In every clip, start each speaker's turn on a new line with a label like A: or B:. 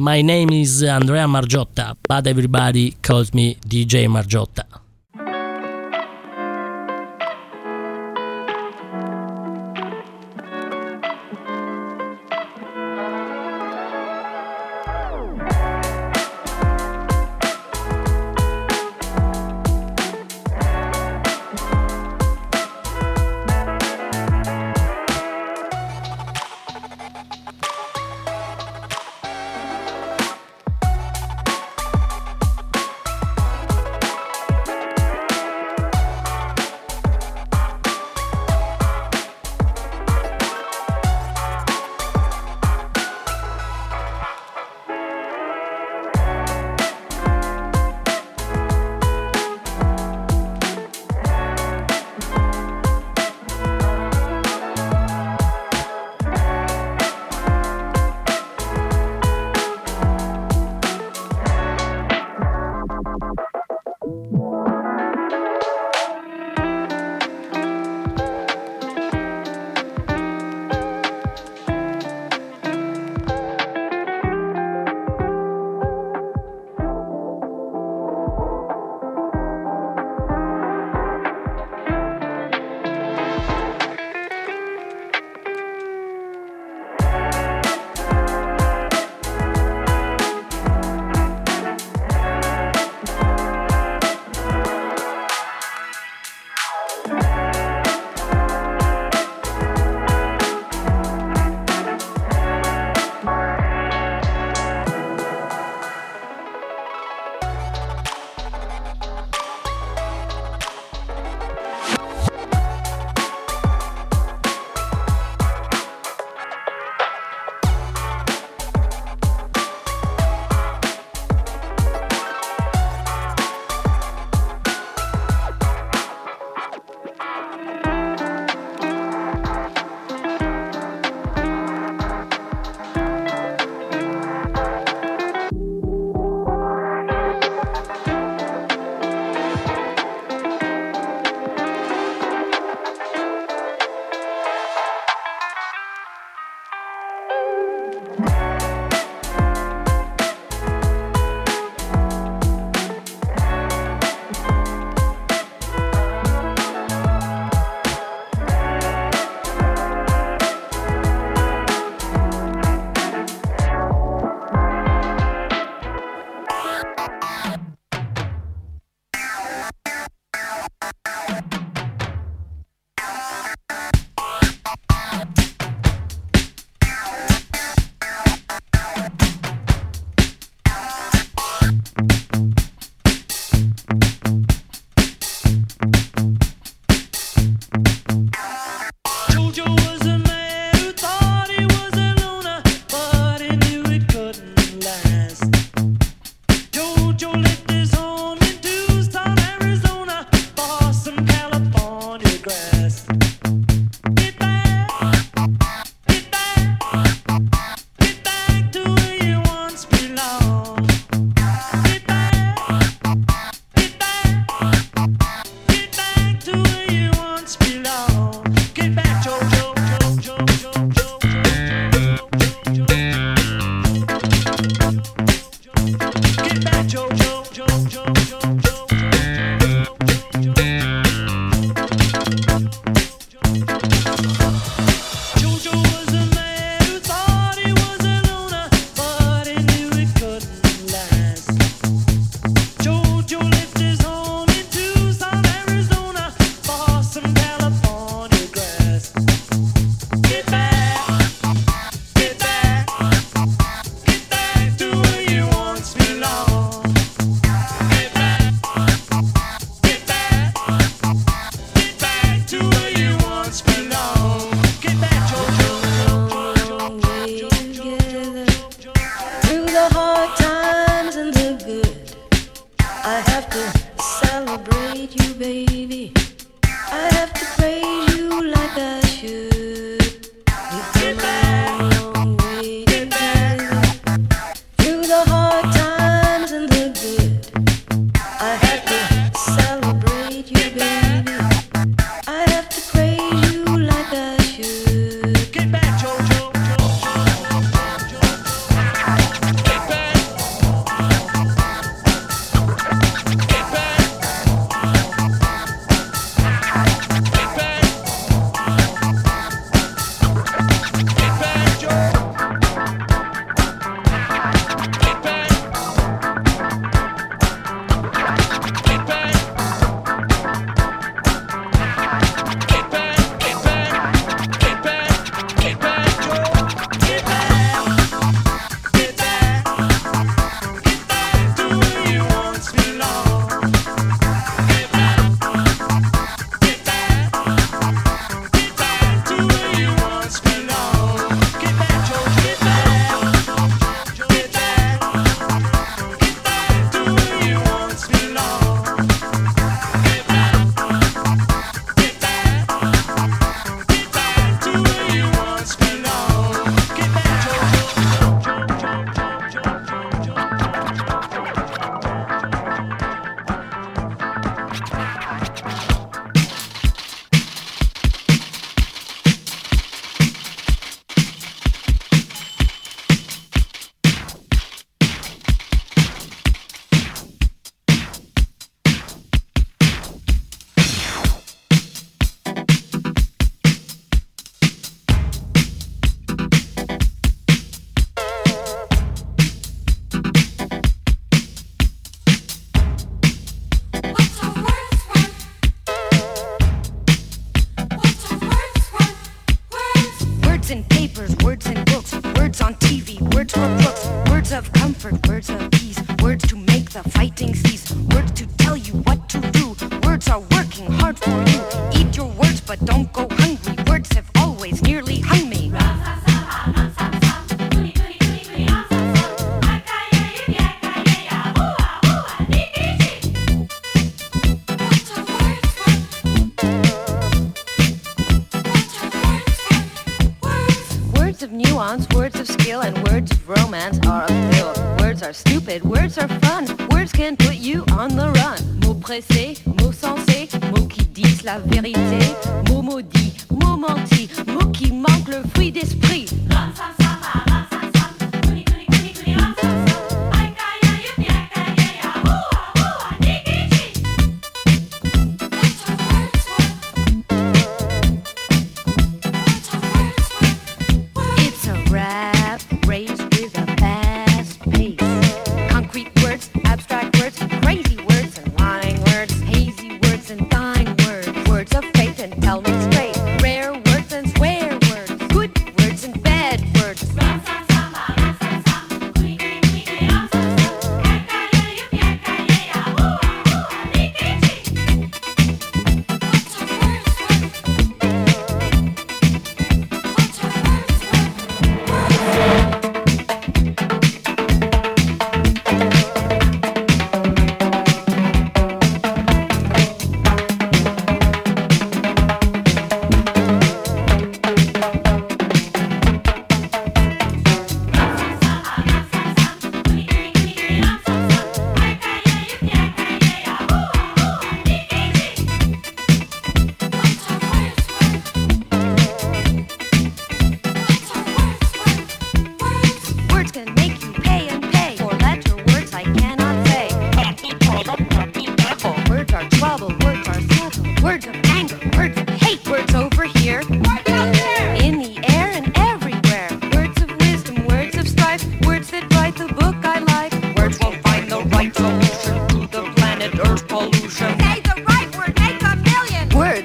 A: My name is Andrea Margiotta, but everybody calls me DJ Margiotta.
B: I have to celebrate you, baby.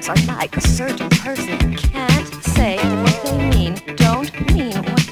B: are like a
C: certain person can't say what they mean, don't mean what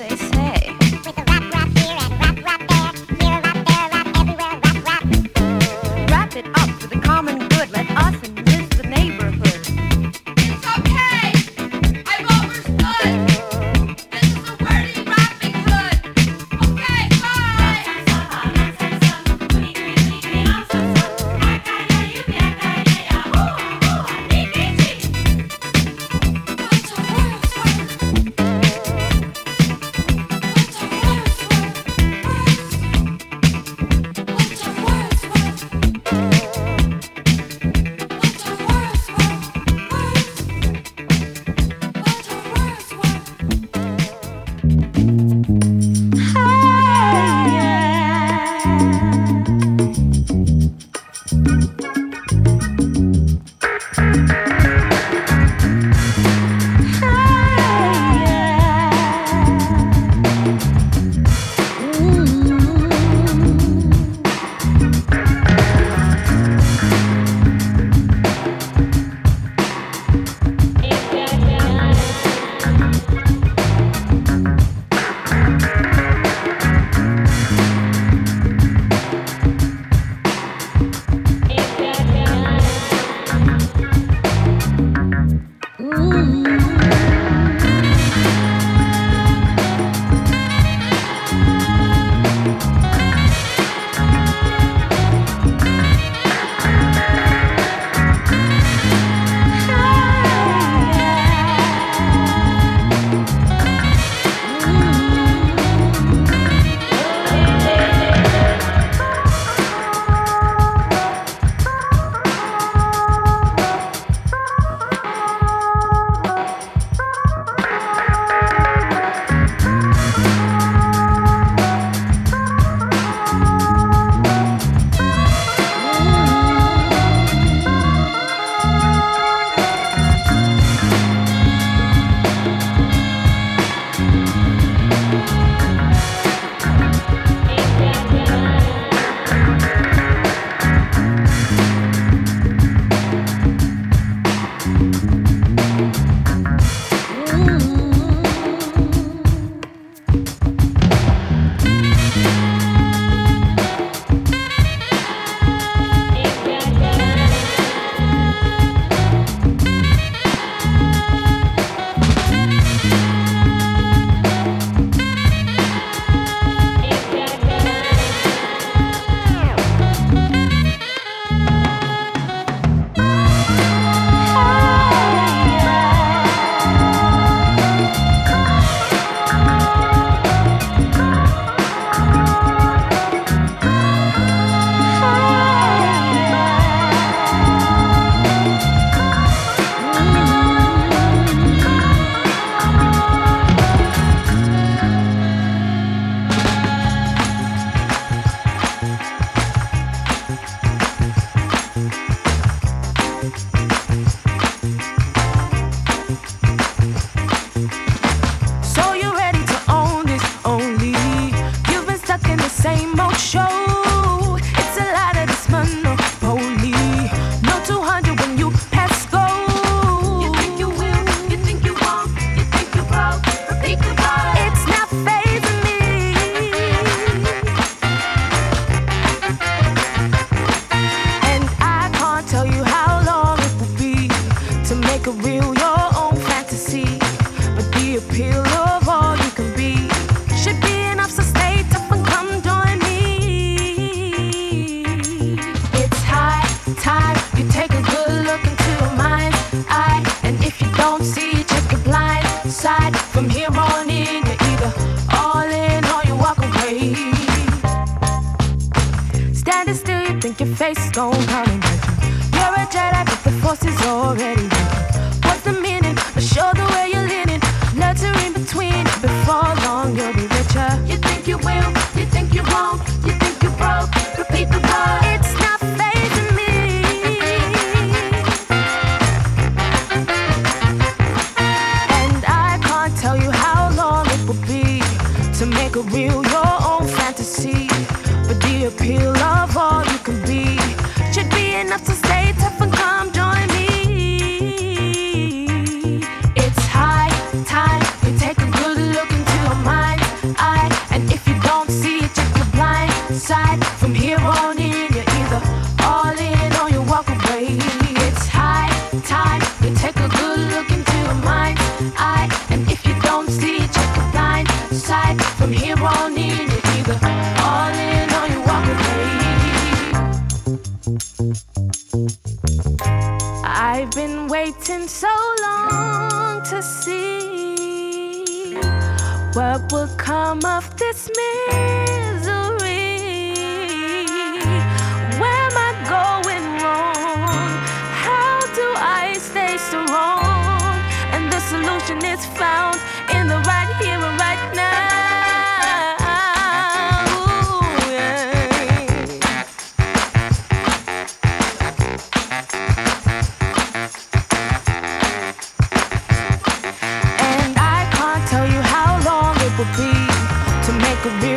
C: could be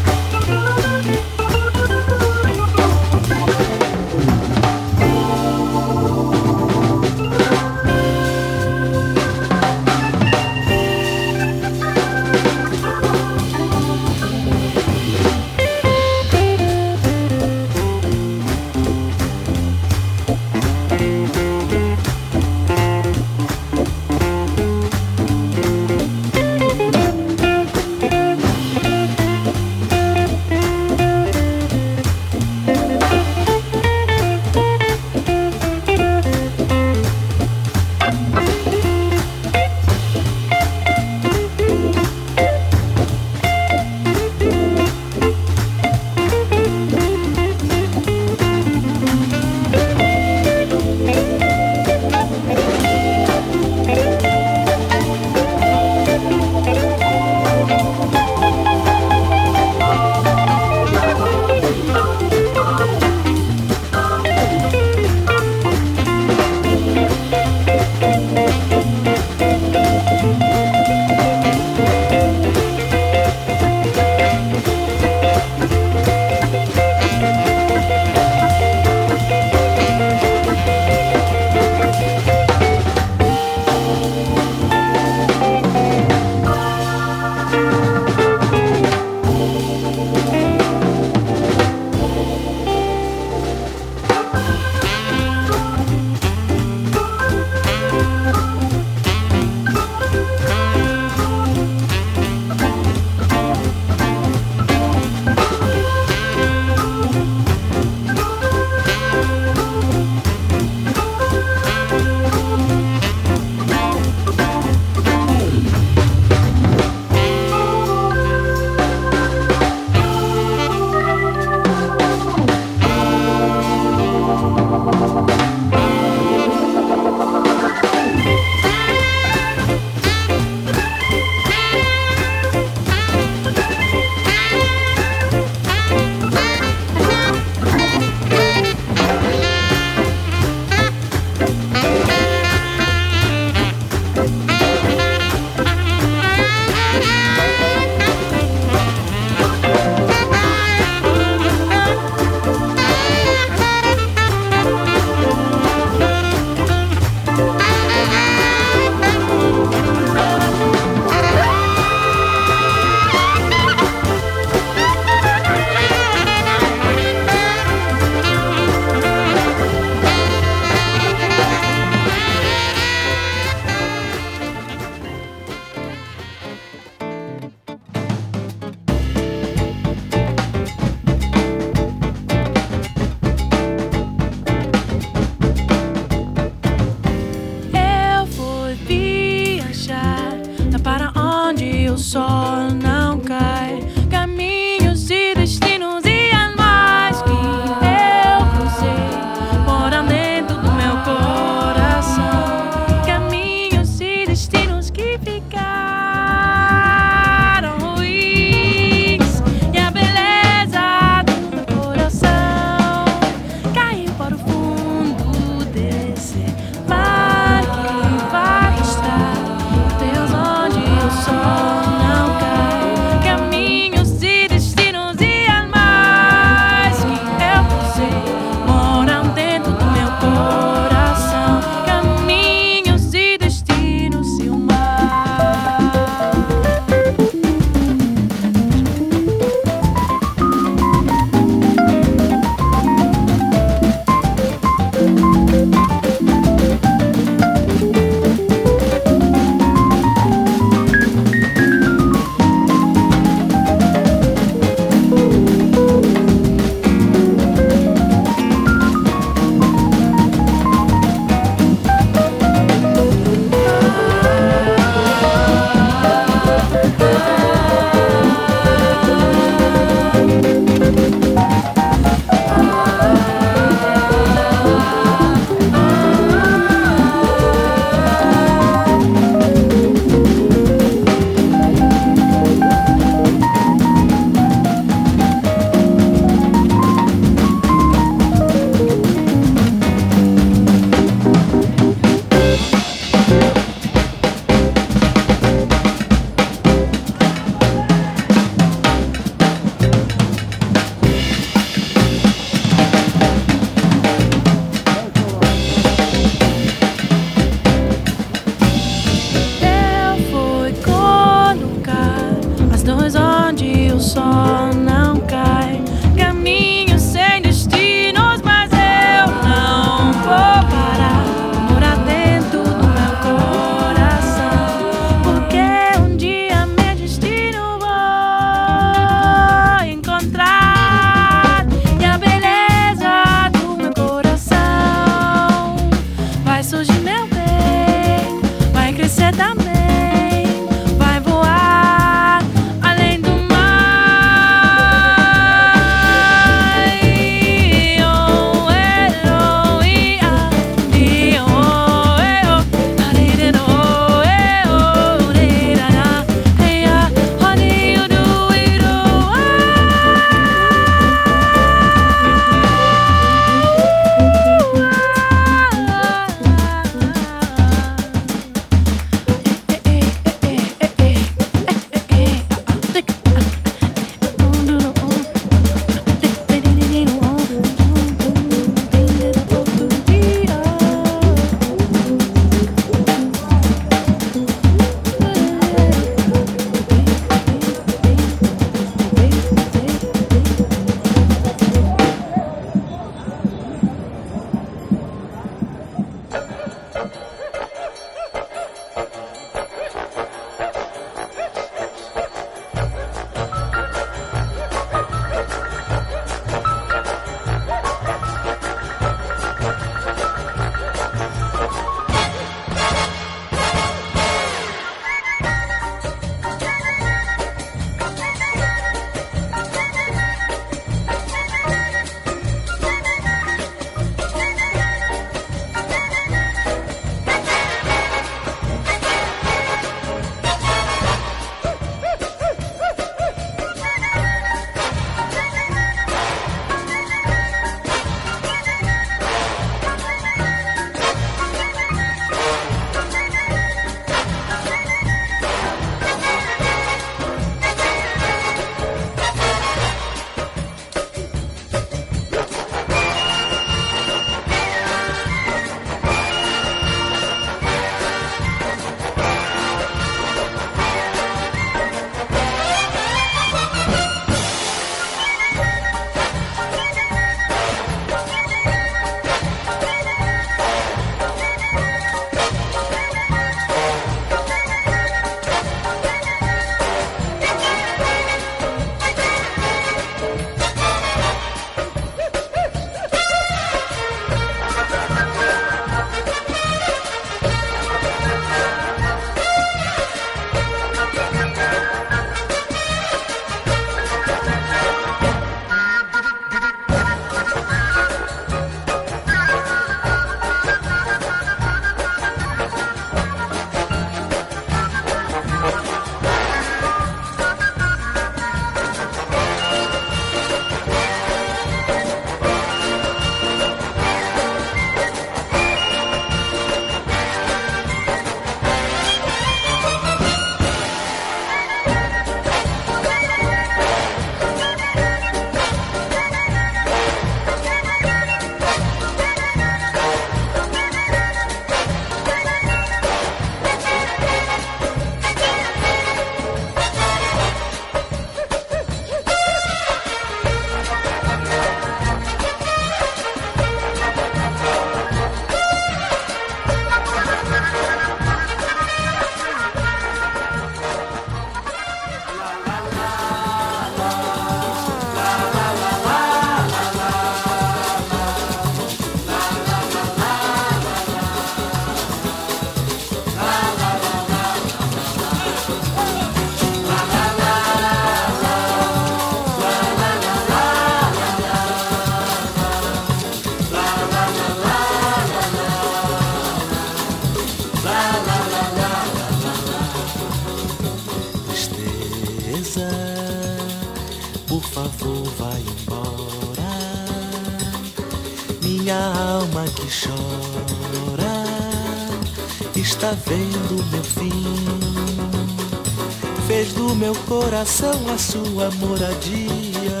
D: meu coração a sua moradia.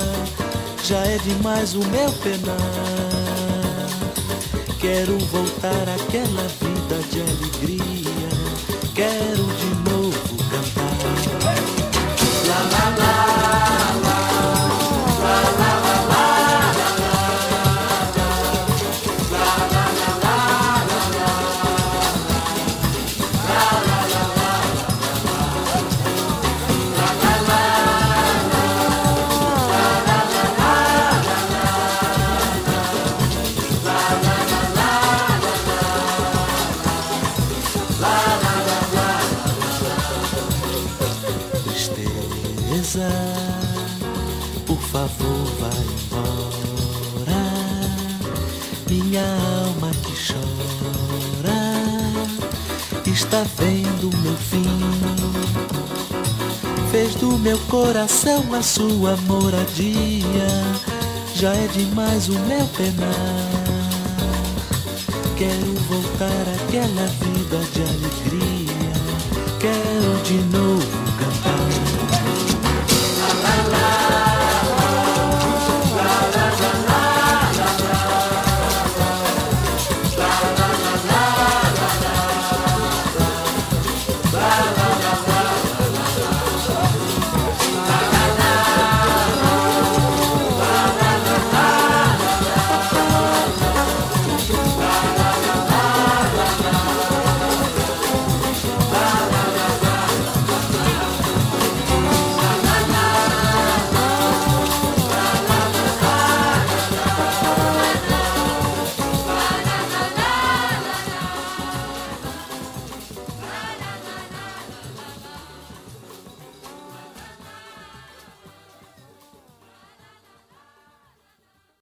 D: Já é demais o meu penar. Quero voltar àquela vida de alegria. Quero de está vendo meu fim. Fez do meu coração a sua moradia. Já é demais o meu penar. Quero voltar àquela vida de alegria. Quero de novo cantar.